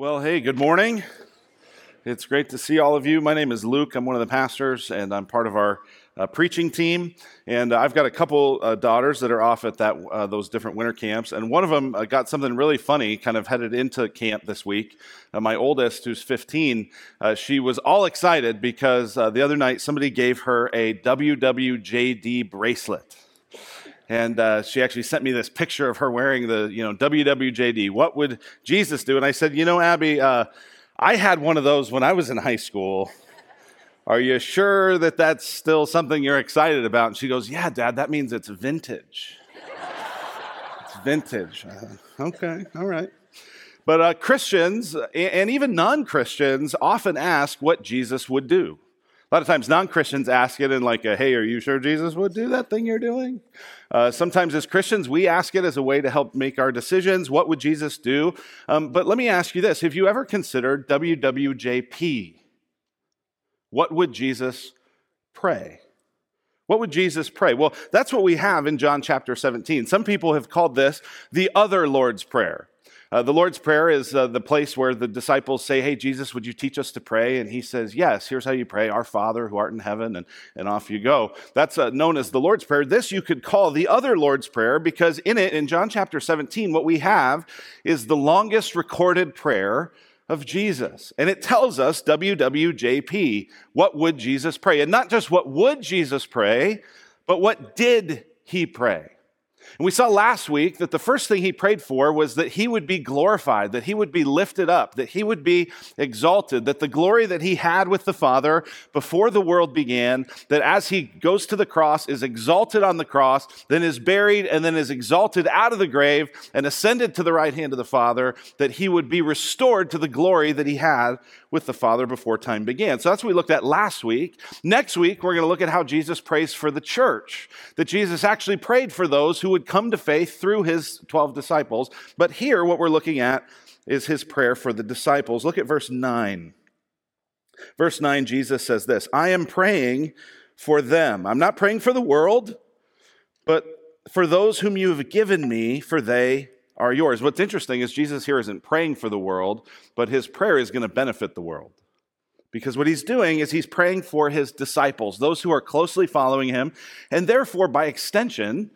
Well, hey, good morning. It's great to see all of you. My name is Luke. I'm one of the pastors, and I'm part of our uh, preaching team. And I've got a couple uh, daughters that are off at that uh, those different winter camps. And one of them uh, got something really funny, kind of headed into camp this week. Uh, my oldest, who's 15, uh, she was all excited because the other night somebody gave her a WWJD bracelet and uh, she actually sent me this picture of her wearing the you know WWJD. What would Jesus do? And I said, you know, Abby, uh, I had one of those when I was in high school. Are you sure that that's still something you're excited about? And she goes, Yeah, Dad, that means it's vintage. it's vintage. Uh, okay, all right. But uh, Christians and even non Christians often ask what Jesus would do. A lot of times, non Christians ask it in like a, hey, are you sure Jesus would do that thing you're doing? Uh, sometimes, as Christians, we ask it as a way to help make our decisions. What would Jesus do? Um, but let me ask you this Have you ever considered WWJP? What would Jesus pray? What would Jesus pray? Well, that's what we have in John chapter 17. Some people have called this the other Lord's Prayer. Uh, the Lord's Prayer is uh, the place where the disciples say, Hey, Jesus, would you teach us to pray? And he says, Yes, here's how you pray Our Father who art in heaven, and, and off you go. That's uh, known as the Lord's Prayer. This you could call the other Lord's Prayer because in it, in John chapter 17, what we have is the longest recorded prayer of Jesus. And it tells us, WWJP, what would Jesus pray? And not just what would Jesus pray, but what did he pray? And we saw last week that the first thing he prayed for was that he would be glorified, that he would be lifted up, that he would be exalted, that the glory that he had with the Father before the world began, that as he goes to the cross, is exalted on the cross, then is buried, and then is exalted out of the grave and ascended to the right hand of the Father, that he would be restored to the glory that he had with the Father before time began. So that's what we looked at last week. Next week, we're going to look at how Jesus prays for the church, that Jesus actually prayed for those who would come to faith through his 12 disciples. But here, what we're looking at is his prayer for the disciples. Look at verse 9. Verse 9, Jesus says this I am praying for them. I'm not praying for the world, but for those whom you have given me, for they are yours. What's interesting is Jesus here isn't praying for the world, but his prayer is going to benefit the world. Because what he's doing is he's praying for his disciples, those who are closely following him, and therefore, by extension,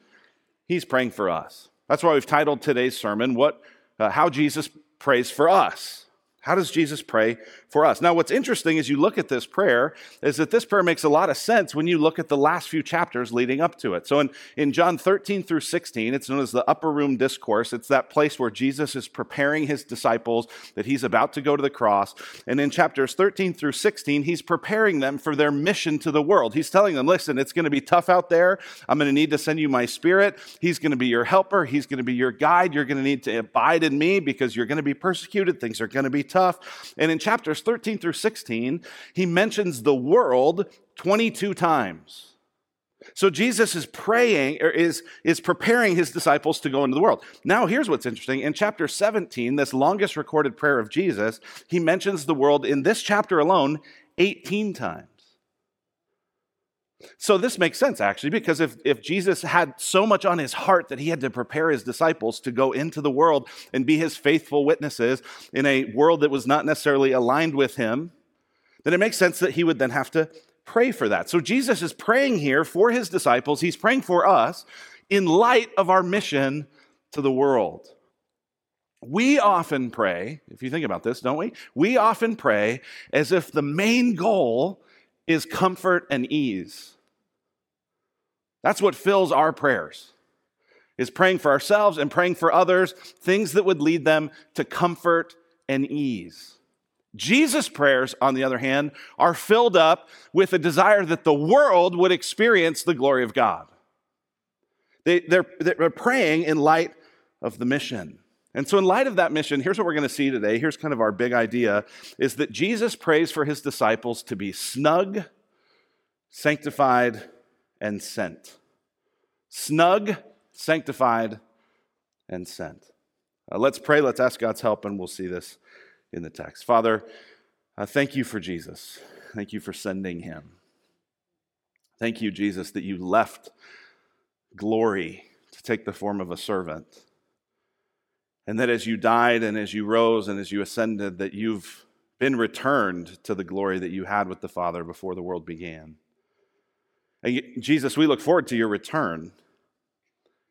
he's praying for us. That's why we've titled today's sermon, what, uh, How Jesus Prays for Us. How does Jesus pray for us? Now, what's interesting as you look at this prayer is that this prayer makes a lot of sense when you look at the last few chapters leading up to it. So, in, in John 13 through 16, it's known as the upper room discourse. It's that place where Jesus is preparing his disciples that he's about to go to the cross. And in chapters 13 through 16, he's preparing them for their mission to the world. He's telling them, listen, it's going to be tough out there. I'm going to need to send you my spirit. He's going to be your helper. He's going to be your guide. You're going to need to abide in me because you're going to be persecuted. Things are going to be tough. And in chapters 13 through 16, he mentions the world 22 times. So Jesus is praying or is, is preparing his disciples to go into the world. Now, here's what's interesting. In chapter 17, this longest recorded prayer of Jesus, he mentions the world in this chapter alone 18 times. So this makes sense actually, because if, if Jesus had so much on his heart that he had to prepare his disciples to go into the world and be his faithful witnesses in a world that was not necessarily aligned with him, then it makes sense that he would then have to pray for that. So Jesus is praying here for his disciples, he's praying for us in light of our mission to the world. We often pray, if you think about this, don't we? We often pray as if the main goal is comfort and ease. That's what fills our prayers. Is praying for ourselves and praying for others, things that would lead them to comfort and ease. Jesus' prayers, on the other hand, are filled up with a desire that the world would experience the glory of God. They, they're, they're praying in light of the mission. And so, in light of that mission, here's what we're going to see today. Here's kind of our big idea is that Jesus prays for his disciples to be snug, sanctified, and sent. Snug, sanctified, and sent. Uh, let's pray. Let's ask God's help, and we'll see this in the text. Father, uh, thank you for Jesus. Thank you for sending him. Thank you, Jesus, that you left glory to take the form of a servant. And that as you died and as you rose and as you ascended, that you've been returned to the glory that you had with the Father before the world began. And Jesus, we look forward to your return.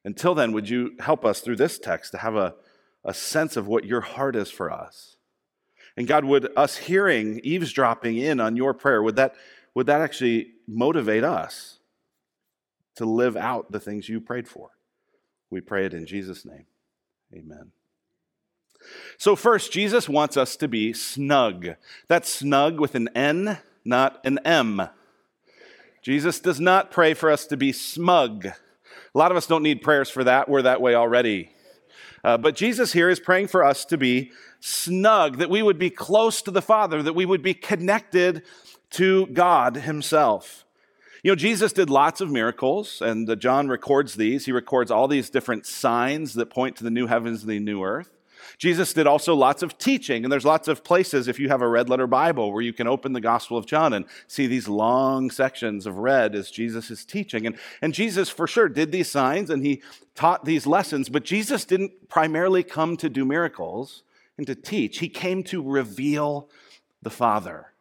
Until then, would you help us through this text to have a, a sense of what your heart is for us? And God, would us hearing, eavesdropping in on your prayer, would that, would that actually motivate us to live out the things you prayed for? We pray it in Jesus' name. Amen. So, first, Jesus wants us to be snug. That's snug with an N, not an M. Jesus does not pray for us to be smug. A lot of us don't need prayers for that. We're that way already. Uh, but Jesus here is praying for us to be snug, that we would be close to the Father, that we would be connected to God Himself. You know, Jesus did lots of miracles, and uh, John records these. He records all these different signs that point to the new heavens and the new earth. Jesus did also lots of teaching, and there's lots of places, if you have a red letter Bible, where you can open the Gospel of John and see these long sections of red as Jesus is teaching. And, and Jesus, for sure, did these signs and he taught these lessons, but Jesus didn't primarily come to do miracles and to teach, he came to reveal the Father.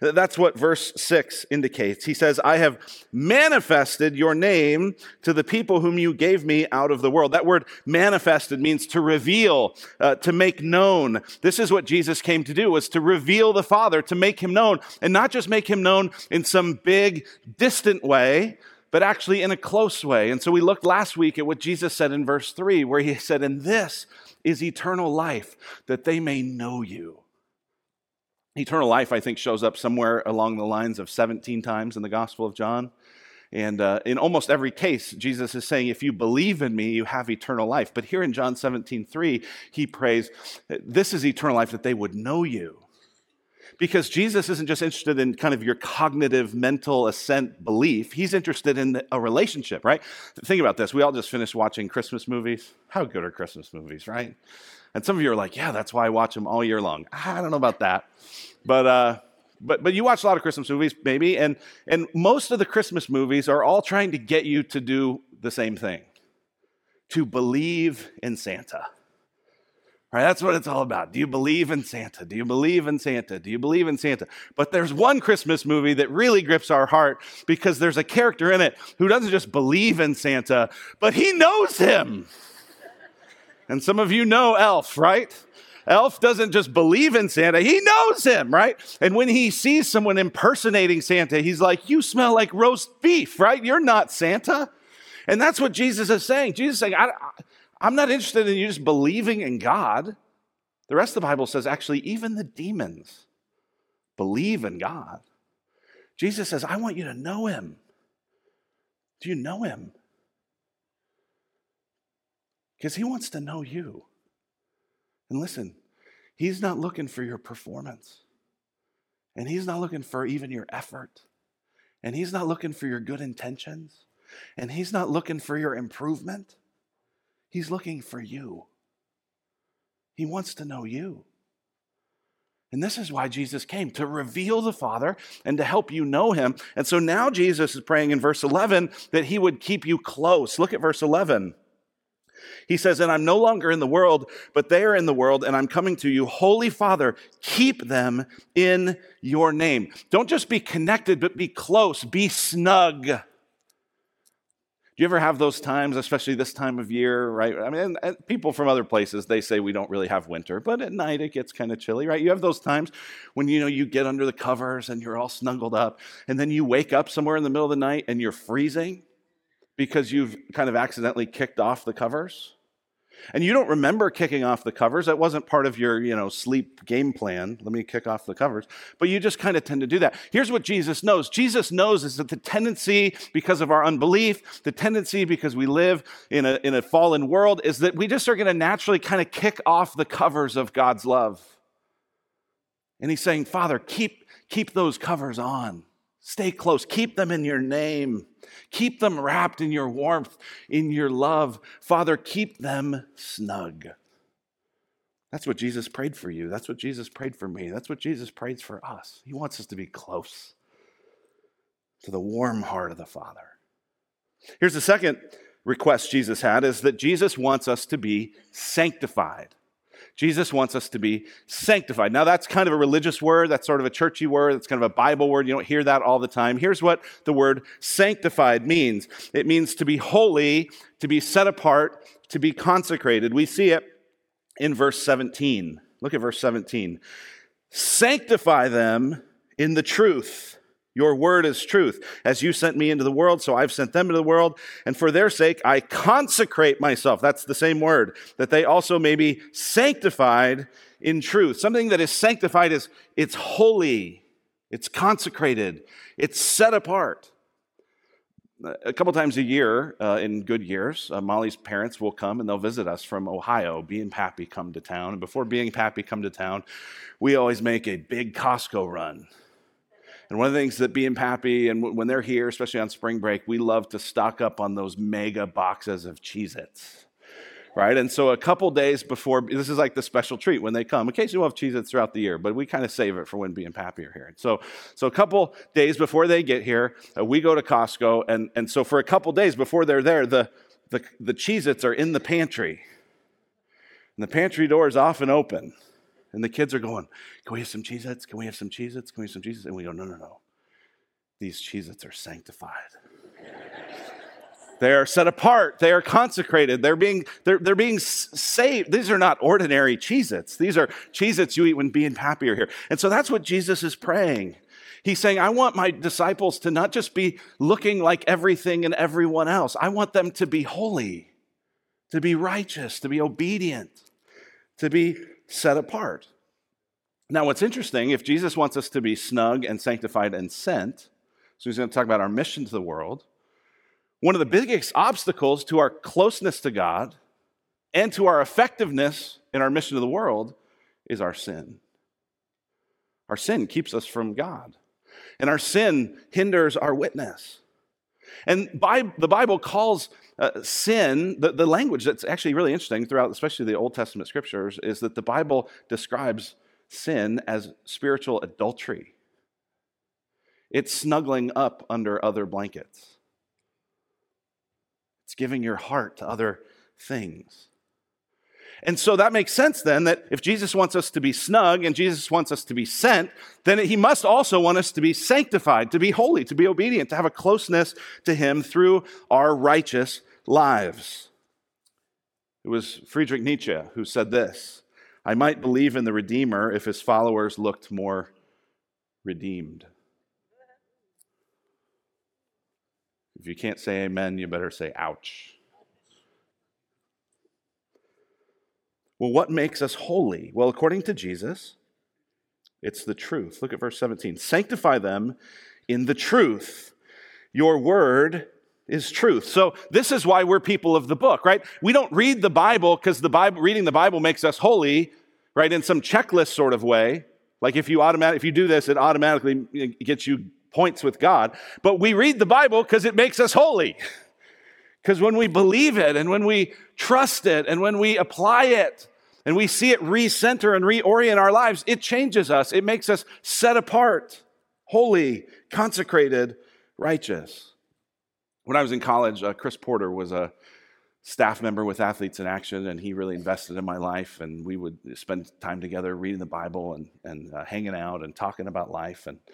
That's what verse 6 indicates. He says, I have manifested your name to the people whom you gave me out of the world. That word manifested means to reveal, uh, to make known. This is what Jesus came to do, was to reveal the Father, to make him known, and not just make him known in some big, distant way, but actually in a close way. And so we looked last week at what Jesus said in verse 3, where he said, And this is eternal life, that they may know you Eternal life, I think, shows up somewhere along the lines of 17 times in the Gospel of John. And uh, in almost every case, Jesus is saying, if you believe in me, you have eternal life. But here in John 17, 3, he prays, this is eternal life, that they would know you. Because Jesus isn't just interested in kind of your cognitive, mental assent belief. He's interested in a relationship, right? Think about this. We all just finished watching Christmas movies. How good are Christmas movies, right? And some of you are like, yeah, that's why I watch them all year long. I don't know about that. But, uh, but, but you watch a lot of Christmas movies, maybe, and, and most of the Christmas movies are all trying to get you to do the same thing to believe in Santa. Right, that's what it's all about. Do you believe in Santa? Do you believe in Santa? Do you believe in Santa? But there's one Christmas movie that really grips our heart because there's a character in it who doesn't just believe in Santa, but he knows him. And some of you know Elf, right? Elf doesn't just believe in Santa, he knows him, right? And when he sees someone impersonating Santa, he's like, You smell like roast beef, right? You're not Santa. And that's what Jesus is saying. Jesus is saying, I, I'm not interested in you just believing in God. The rest of the Bible says, actually, even the demons believe in God. Jesus says, I want you to know him. Do you know him? Because he wants to know you. And listen, he's not looking for your performance, and he's not looking for even your effort, and he's not looking for your good intentions, and he's not looking for your improvement. He's looking for you. He wants to know you. And this is why Jesus came to reveal the Father and to help you know him. And so now Jesus is praying in verse 11 that he would keep you close. Look at verse 11. He says, And I'm no longer in the world, but they are in the world, and I'm coming to you. Holy Father, keep them in your name. Don't just be connected, but be close, be snug. Do you ever have those times, especially this time of year, right? I mean, people from other places, they say we don't really have winter, but at night it gets kind of chilly, right? You have those times when, you know, you get under the covers and you're all snuggled up, and then you wake up somewhere in the middle of the night and you're freezing because you've kind of accidentally kicked off the covers? And you don't remember kicking off the covers. That wasn't part of your you know sleep game plan. Let me kick off the covers. But you just kind of tend to do that. Here's what jesus knows. Jesus knows is that the tendency because of our unbelief the tendency because we live in a, in a fallen world is that we just are going to naturally kind of kick off the covers of god's love. And he's saying father keep keep those covers on Stay close. Keep them in your name. Keep them wrapped in your warmth, in your love. Father, keep them snug. That's what Jesus prayed for you. That's what Jesus prayed for me. That's what Jesus prays for us. He wants us to be close to the warm heart of the Father. Here's the second request Jesus had is that Jesus wants us to be sanctified. Jesus wants us to be sanctified. Now, that's kind of a religious word. That's sort of a churchy word. That's kind of a Bible word. You don't hear that all the time. Here's what the word sanctified means it means to be holy, to be set apart, to be consecrated. We see it in verse 17. Look at verse 17. Sanctify them in the truth. Your word is truth. As you sent me into the world, so I've sent them into the world. And for their sake, I consecrate myself. That's the same word, that they also may be sanctified in truth. Something that is sanctified is it's holy, it's consecrated, it's set apart. A couple times a year, uh, in good years, uh, Molly's parents will come and they'll visit us from Ohio. Bee and Pappy come to town. And before Bee and Pappy come to town, we always make a big Costco run and one of the things that Bee and Pappy, and when they're here, especially on spring break, we love to stock up on those mega boxes of Cheez Its. Right? And so a couple days before, this is like the special treat when they come. Occasionally we'll have Cheez Its throughout the year, but we kind of save it for when Bee and Pappy are here. So, so a couple days before they get here, uh, we go to Costco. And, and so for a couple days before they're there, the, the, the Cheez Its are in the pantry. And the pantry door is often open. And the kids are going, Can we have some Cheez Its? Can we have some Cheez Its? Can we have some Cheez Its? And we go, No, no, no. These Cheez Its are sanctified. They are set apart. They are consecrated. They're being, they're, they're being saved. These are not ordinary Cheez Its. These are Cheez Its you eat when being and Pappy are here. And so that's what Jesus is praying. He's saying, I want my disciples to not just be looking like everything and everyone else. I want them to be holy, to be righteous, to be obedient, to be set apart. Now, what's interesting, if Jesus wants us to be snug and sanctified and sent, so he's going to talk about our mission to the world, one of the biggest obstacles to our closeness to God and to our effectiveness in our mission to the world is our sin. Our sin keeps us from God, and our sin hinders our witness. And by, the Bible calls uh, sin, the, the language that's actually really interesting throughout, especially the Old Testament scriptures, is that the Bible describes sin as spiritual adultery. It's snuggling up under other blankets, it's giving your heart to other things. And so that makes sense then that if Jesus wants us to be snug and Jesus wants us to be sent, then he must also want us to be sanctified, to be holy, to be obedient, to have a closeness to him through our righteous lives. It was Friedrich Nietzsche who said this I might believe in the Redeemer if his followers looked more redeemed. If you can't say amen, you better say ouch. Well, what makes us holy? Well, according to Jesus, it's the truth. Look at verse 17. Sanctify them in the truth. Your word is truth. So this is why we're people of the book, right? We don't read the Bible because the Bible reading the Bible makes us holy, right? In some checklist sort of way. Like if you automatic if you do this, it automatically gets you points with God. But we read the Bible because it makes us holy. Because when we believe it and when we trust it and when we apply it and we see it recenter and reorient our lives, it changes us. It makes us set apart, holy, consecrated, righteous. When I was in college, uh, Chris Porter was a staff member with Athletes in Action, and he really invested in my life. And we would spend time together reading the Bible and, and uh, hanging out and talking about life. And I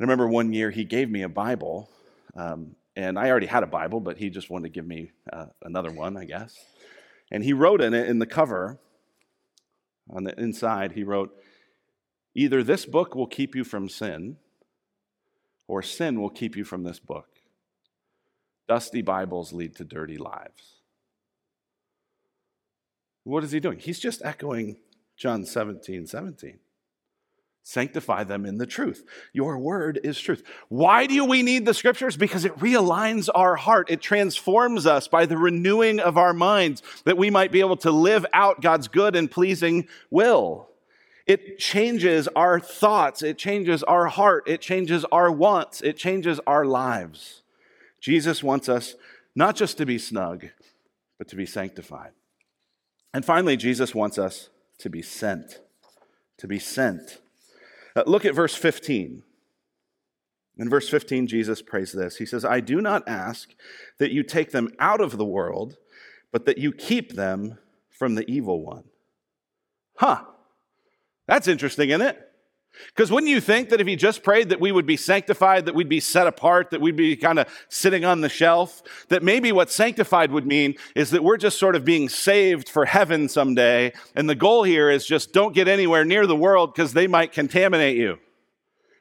remember one year he gave me a Bible. Um, and I already had a Bible, but he just wanted to give me uh, another one, I guess. And he wrote in it in the cover, on the inside, he wrote, Either this book will keep you from sin, or sin will keep you from this book. Dusty Bibles lead to dirty lives. What is he doing? He's just echoing John 17 17. Sanctify them in the truth. Your word is truth. Why do we need the scriptures? Because it realigns our heart. It transforms us by the renewing of our minds that we might be able to live out God's good and pleasing will. It changes our thoughts. It changes our heart. It changes our wants. It changes our lives. Jesus wants us not just to be snug, but to be sanctified. And finally, Jesus wants us to be sent. To be sent. Uh, look at verse 15. In verse 15, Jesus prays this. He says, I do not ask that you take them out of the world, but that you keep them from the evil one. Huh. That's interesting, isn't it? Because wouldn't you think that if he just prayed that we would be sanctified, that we'd be set apart, that we'd be kind of sitting on the shelf, that maybe what sanctified would mean is that we're just sort of being saved for heaven someday. And the goal here is just don't get anywhere near the world because they might contaminate you.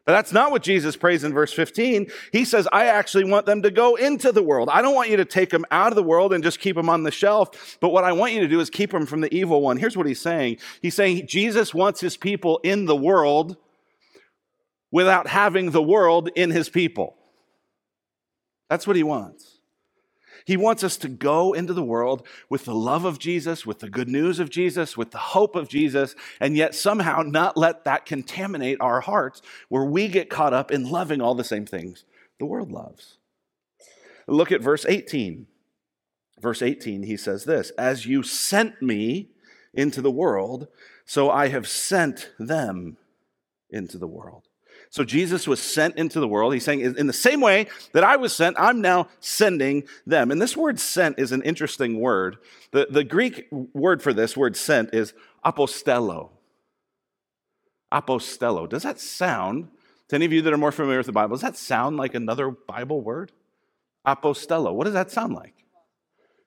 But that's not what Jesus prays in verse 15. He says, I actually want them to go into the world. I don't want you to take them out of the world and just keep them on the shelf. But what I want you to do is keep them from the evil one. Here's what he's saying He's saying Jesus wants his people in the world without having the world in his people. That's what he wants. He wants us to go into the world with the love of Jesus, with the good news of Jesus, with the hope of Jesus, and yet somehow not let that contaminate our hearts where we get caught up in loving all the same things the world loves. Look at verse 18. Verse 18, he says this As you sent me into the world, so I have sent them into the world. So Jesus was sent into the world. He's saying, in the same way that I was sent, I'm now sending them. And this word sent is an interesting word. The, the Greek word for this word sent is apostello. Apostello. Does that sound, to any of you that are more familiar with the Bible, does that sound like another Bible word? Apostello. What does that sound like?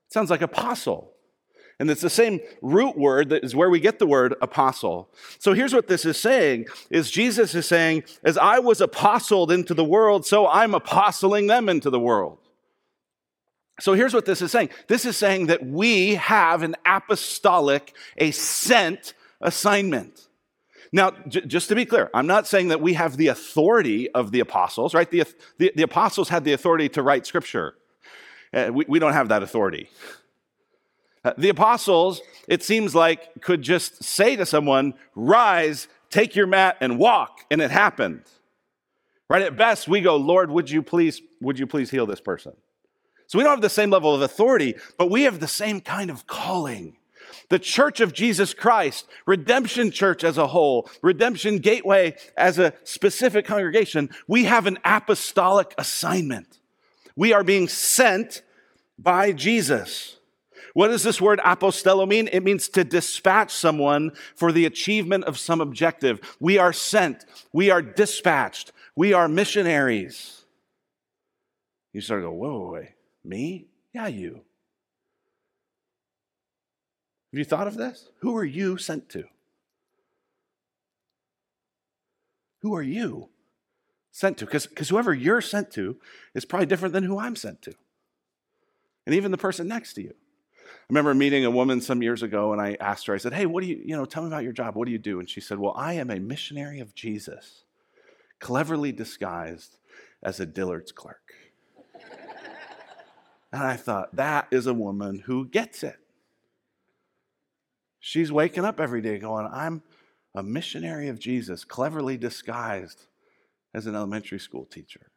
It sounds like apostle. And it's the same root word that is where we get the word apostle. So here's what this is saying is Jesus is saying, as I was apostled into the world, so I'm apostling them into the world. So here's what this is saying. This is saying that we have an apostolic, a sent assignment. Now, j- just to be clear, I'm not saying that we have the authority of the apostles, right? The, the, the apostles had the authority to write scripture. Uh, we, we don't have that authority. Uh, the apostles, it seems like, could just say to someone, Rise, take your mat, and walk, and it happened. Right? At best, we go, Lord, would you please, would you please heal this person? So we don't have the same level of authority, but we have the same kind of calling. The Church of Jesus Christ, Redemption Church as a whole, Redemption Gateway as a specific congregation, we have an apostolic assignment. We are being sent by Jesus. What does this word apostello mean? It means to dispatch someone for the achievement of some objective. We are sent, we are dispatched, we are missionaries. You start to go, whoa, whoa, wait, me? Yeah, you. Have you thought of this? Who are you sent to? Who are you sent to? Because whoever you're sent to is probably different than who I'm sent to. And even the person next to you. I remember meeting a woman some years ago and I asked her, I said, Hey, what do you, you know, tell me about your job. What do you do? And she said, Well, I am a missionary of Jesus, cleverly disguised as a Dillard's clerk. and I thought, that is a woman who gets it. She's waking up every day going, I'm a missionary of Jesus, cleverly disguised as an elementary school teacher.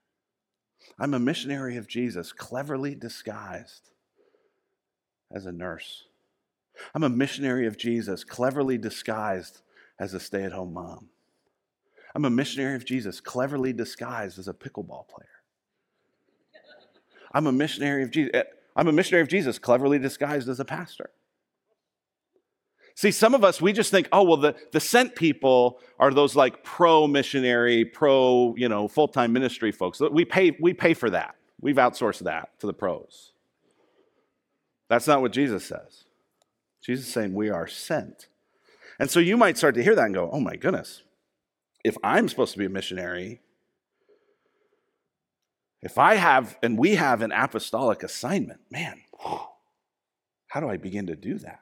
I'm a missionary of Jesus, cleverly disguised as a nurse. I'm a missionary of Jesus, cleverly disguised as a stay at home mom. I'm a missionary of Jesus, cleverly disguised as a pickleball player. I'm a missionary of Jesus. Eh, I'm a missionary of Jesus, cleverly disguised as a pastor. See, some of us, we just think, oh, well, the, the sent people are those like pro missionary, pro, you know, full time ministry folks. We pay, we pay for that. We've outsourced that to the pros. That's not what Jesus says. Jesus is saying we are sent. And so you might start to hear that and go, oh my goodness, if I'm supposed to be a missionary, if I have and we have an apostolic assignment, man, how do I begin to do that?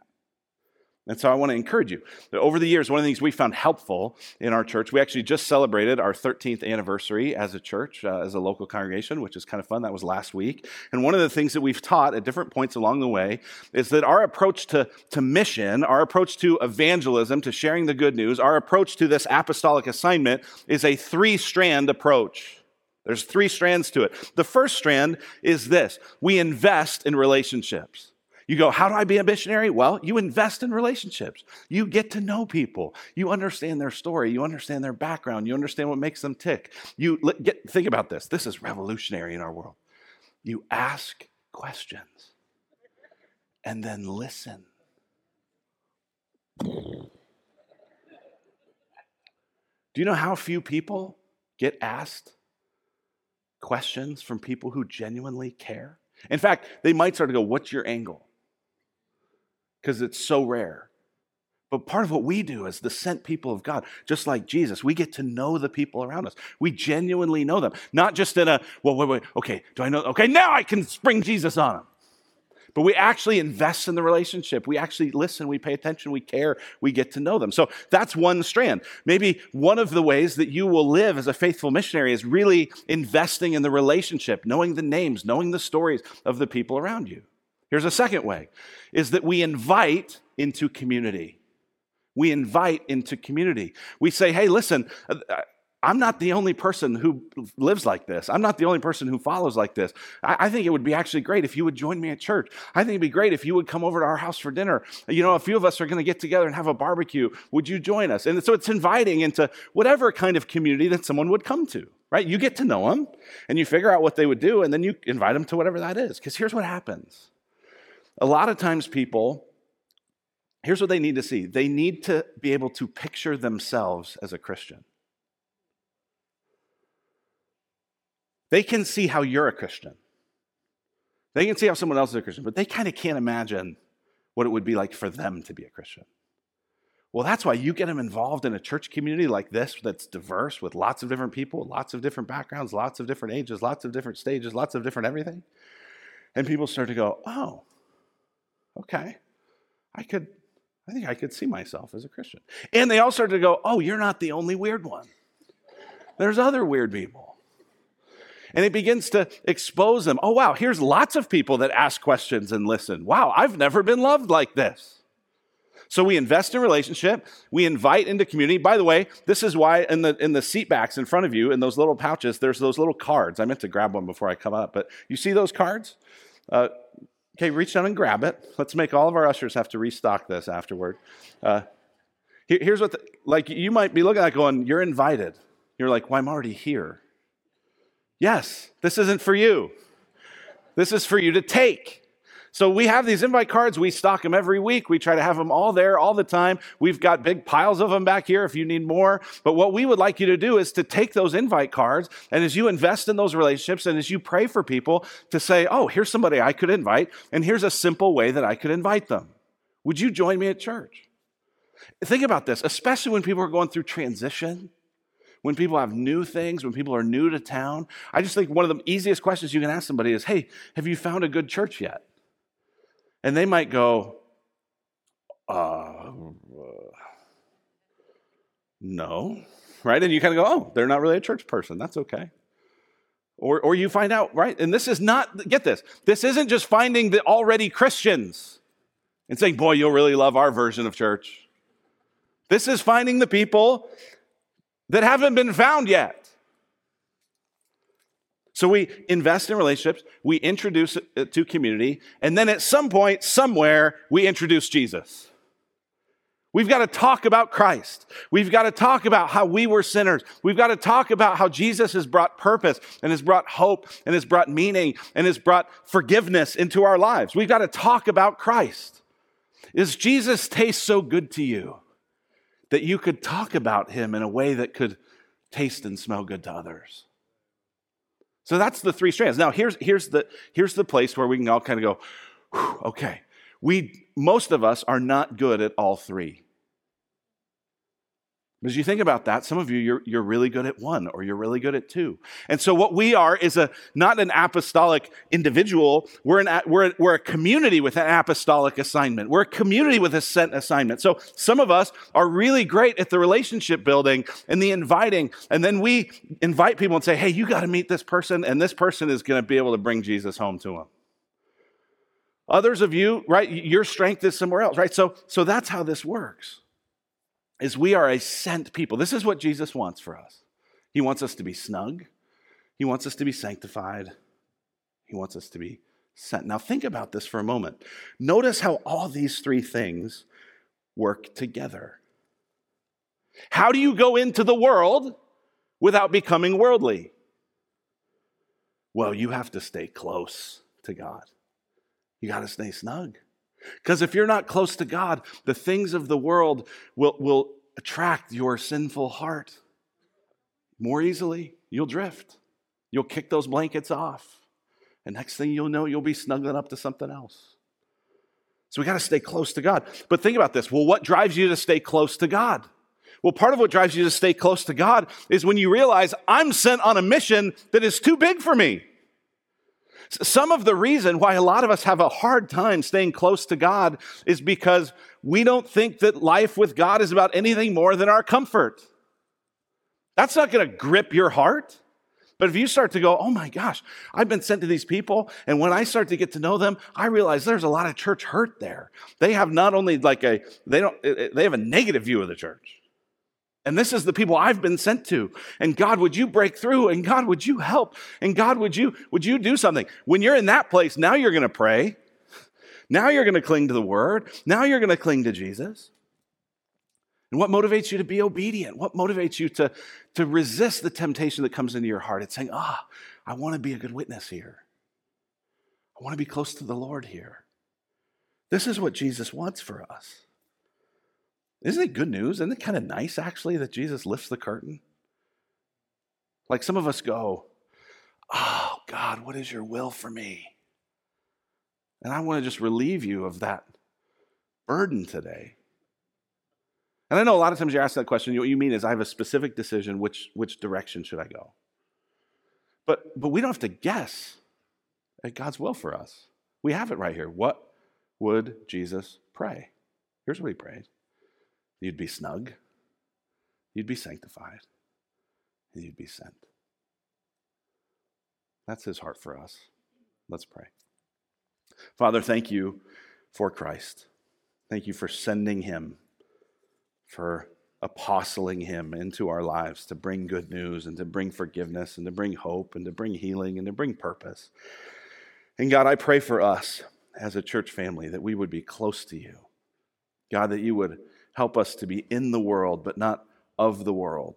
And so I want to encourage you. Over the years, one of the things we found helpful in our church, we actually just celebrated our 13th anniversary as a church, uh, as a local congregation, which is kind of fun. That was last week. And one of the things that we've taught at different points along the way is that our approach to, to mission, our approach to evangelism, to sharing the good news, our approach to this apostolic assignment is a three strand approach. There's three strands to it. The first strand is this we invest in relationships. You go, how do I be a missionary? Well, you invest in relationships. You get to know people. You understand their story. You understand their background. You understand what makes them tick. You get, think about this. This is revolutionary in our world. You ask questions and then listen. Do you know how few people get asked questions from people who genuinely care? In fact, they might start to go, What's your angle? Because it's so rare. But part of what we do as the sent people of God, just like Jesus, we get to know the people around us. We genuinely know them, not just in a, well, wait, wait, okay, do I know? Okay, now I can spring Jesus on them. But we actually invest in the relationship. We actually listen, we pay attention, we care, we get to know them. So that's one strand. Maybe one of the ways that you will live as a faithful missionary is really investing in the relationship, knowing the names, knowing the stories of the people around you. Here's a second way is that we invite into community. We invite into community. We say, hey, listen, uh, I'm not the only person who lives like this. I'm not the only person who follows like this. I, I, think it would be actually great if you would join me at church. I think it'd be great if you would come over to our house for dinner. You know, a few of us are going to get together and have a barbecue. Would you join us? And so it's inviting into whatever kind of community that someone would come to, right? You get to know them and you figure out what they would do and then you invite them to whatever that is. Because here's what happens a lot of times people, here's what they need to see they need to be able to picture themselves as a Christian. They can see how you're a Christian. They can see how someone else is a Christian, but they kind of can't imagine what it would be like for them to be a Christian. Well, that's why you get them involved in a church community like this that's diverse with lots of different people, lots of different backgrounds, lots of different ages, lots of different stages, lots of different everything. And people start to go, oh, okay, I could, I think I could see myself as a Christian. And they all started to go, oh, you're not the only weird one. There's other weird people. And it begins to expose them. Oh, wow, here's lots of people that ask questions and listen. Wow, I've never been loved like this. So we invest in relationship, we invite into community. By the way, this is why in the in the seat backs in front of you, in those little pouches, there's those little cards. I meant to grab one before I come up, but you see those cards? Uh, okay, reach down and grab it. Let's make all of our ushers have to restock this afterward. Uh, here, here's what, the, like you might be looking at going, you're invited. You're like, well, I'm already here. Yes, this isn't for you. This is for you to take. So we have these invite cards. We stock them every week. We try to have them all there all the time. We've got big piles of them back here if you need more. But what we would like you to do is to take those invite cards and as you invest in those relationships and as you pray for people to say, oh, here's somebody I could invite and here's a simple way that I could invite them. Would you join me at church? Think about this, especially when people are going through transition when people have new things, when people are new to town. I just think one of the easiest questions you can ask somebody is, hey, have you found a good church yet? And they might go, uh, no, right? And you kind of go, oh, they're not really a church person. That's okay. Or, or you find out, right? And this is not, get this, this isn't just finding the already Christians and saying, boy, you'll really love our version of church. This is finding the people that haven't been found yet. So we invest in relationships, we introduce it to community, and then at some point, somewhere, we introduce Jesus. We've got to talk about Christ. We've got to talk about how we were sinners. We've got to talk about how Jesus has brought purpose and has brought hope and has brought meaning and has brought forgiveness into our lives. We've got to talk about Christ. Does Jesus taste so good to you? that you could talk about him in a way that could taste and smell good to others. So that's the three strands. Now here's here's the here's the place where we can all kind of go, okay. We most of us are not good at all three. As you think about that, some of you, you're, you're really good at one or you're really good at two. And so what we are is a, not an apostolic individual. We're, an, we're, we're a community with an apostolic assignment. We're a community with a sent assignment. So some of us are really great at the relationship building and the inviting. And then we invite people and say, hey, you got to meet this person and this person is going to be able to bring Jesus home to them. Others of you, right, your strength is somewhere else, right? So, so that's how this works is we are a sent people. This is what Jesus wants for us. He wants us to be snug. He wants us to be sanctified. He wants us to be sent. Now, think about this for a moment. Notice how all these three things work together. How do you go into the world without becoming worldly? Well, you have to stay close to God. You got to stay snug. Because if you're not close to God, the things of the world will, will attract your sinful heart more easily. You'll drift. You'll kick those blankets off. And next thing you'll know, you'll be snuggling up to something else. So we got to stay close to God. But think about this. Well, what drives you to stay close to God? Well, part of what drives you to stay close to God is when you realize I'm sent on a mission that is too big for me. Some of the reason why a lot of us have a hard time staying close to God is because we don't think that life with God is about anything more than our comfort. That's not going to grip your heart. But if you start to go, oh my gosh, I've been sent to these people, and when I start to get to know them, I realize there's a lot of church hurt there. They have not only like a they don't they have a negative view of the church. And this is the people I've been sent to. And God, would you break through? And God, would you help? And God, would you, would you do something? When you're in that place, now you're going to pray. Now you're going to cling to the word. Now you're going to cling to Jesus. And what motivates you to be obedient? What motivates you to, to resist the temptation that comes into your heart? It's saying, ah, oh, I want to be a good witness here. I want to be close to the Lord here. This is what Jesus wants for us. Isn't it good news? Isn't it kind of nice, actually, that Jesus lifts the curtain? Like some of us go, Oh, God, what is your will for me? And I want to just relieve you of that burden today. And I know a lot of times you ask that question, what you mean is I have a specific decision, which, which direction should I go? But, but we don't have to guess at God's will for us. We have it right here. What would Jesus pray? Here's what he prayed You'd be snug, you'd be sanctified, and you'd be sent. That's his heart for us. Let's pray. Father, thank you for Christ. Thank you for sending him, for apostling him into our lives to bring good news and to bring forgiveness and to bring hope and to bring healing and to bring purpose. And God, I pray for us as a church family that we would be close to you. God, that you would Help us to be in the world, but not of the world.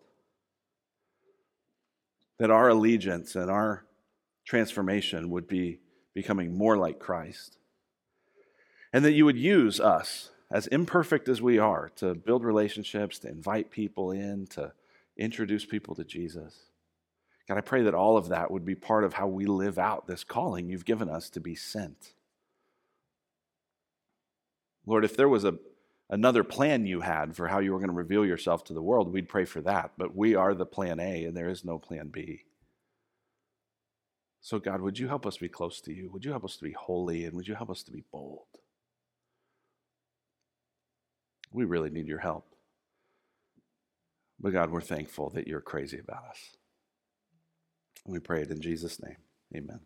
That our allegiance and our transformation would be becoming more like Christ. And that you would use us, as imperfect as we are, to build relationships, to invite people in, to introduce people to Jesus. God, I pray that all of that would be part of how we live out this calling you've given us to be sent. Lord, if there was a another plan you had for how you were going to reveal yourself to the world, we'd pray for that. But we are the plan A, and there is no plan B. So, God, would you help us be close to you? Would you help us to be holy? And would you help us to be bold? We really need your help. But, God, we're thankful that you're crazy about us. We pray it in Jesus' name. Amen.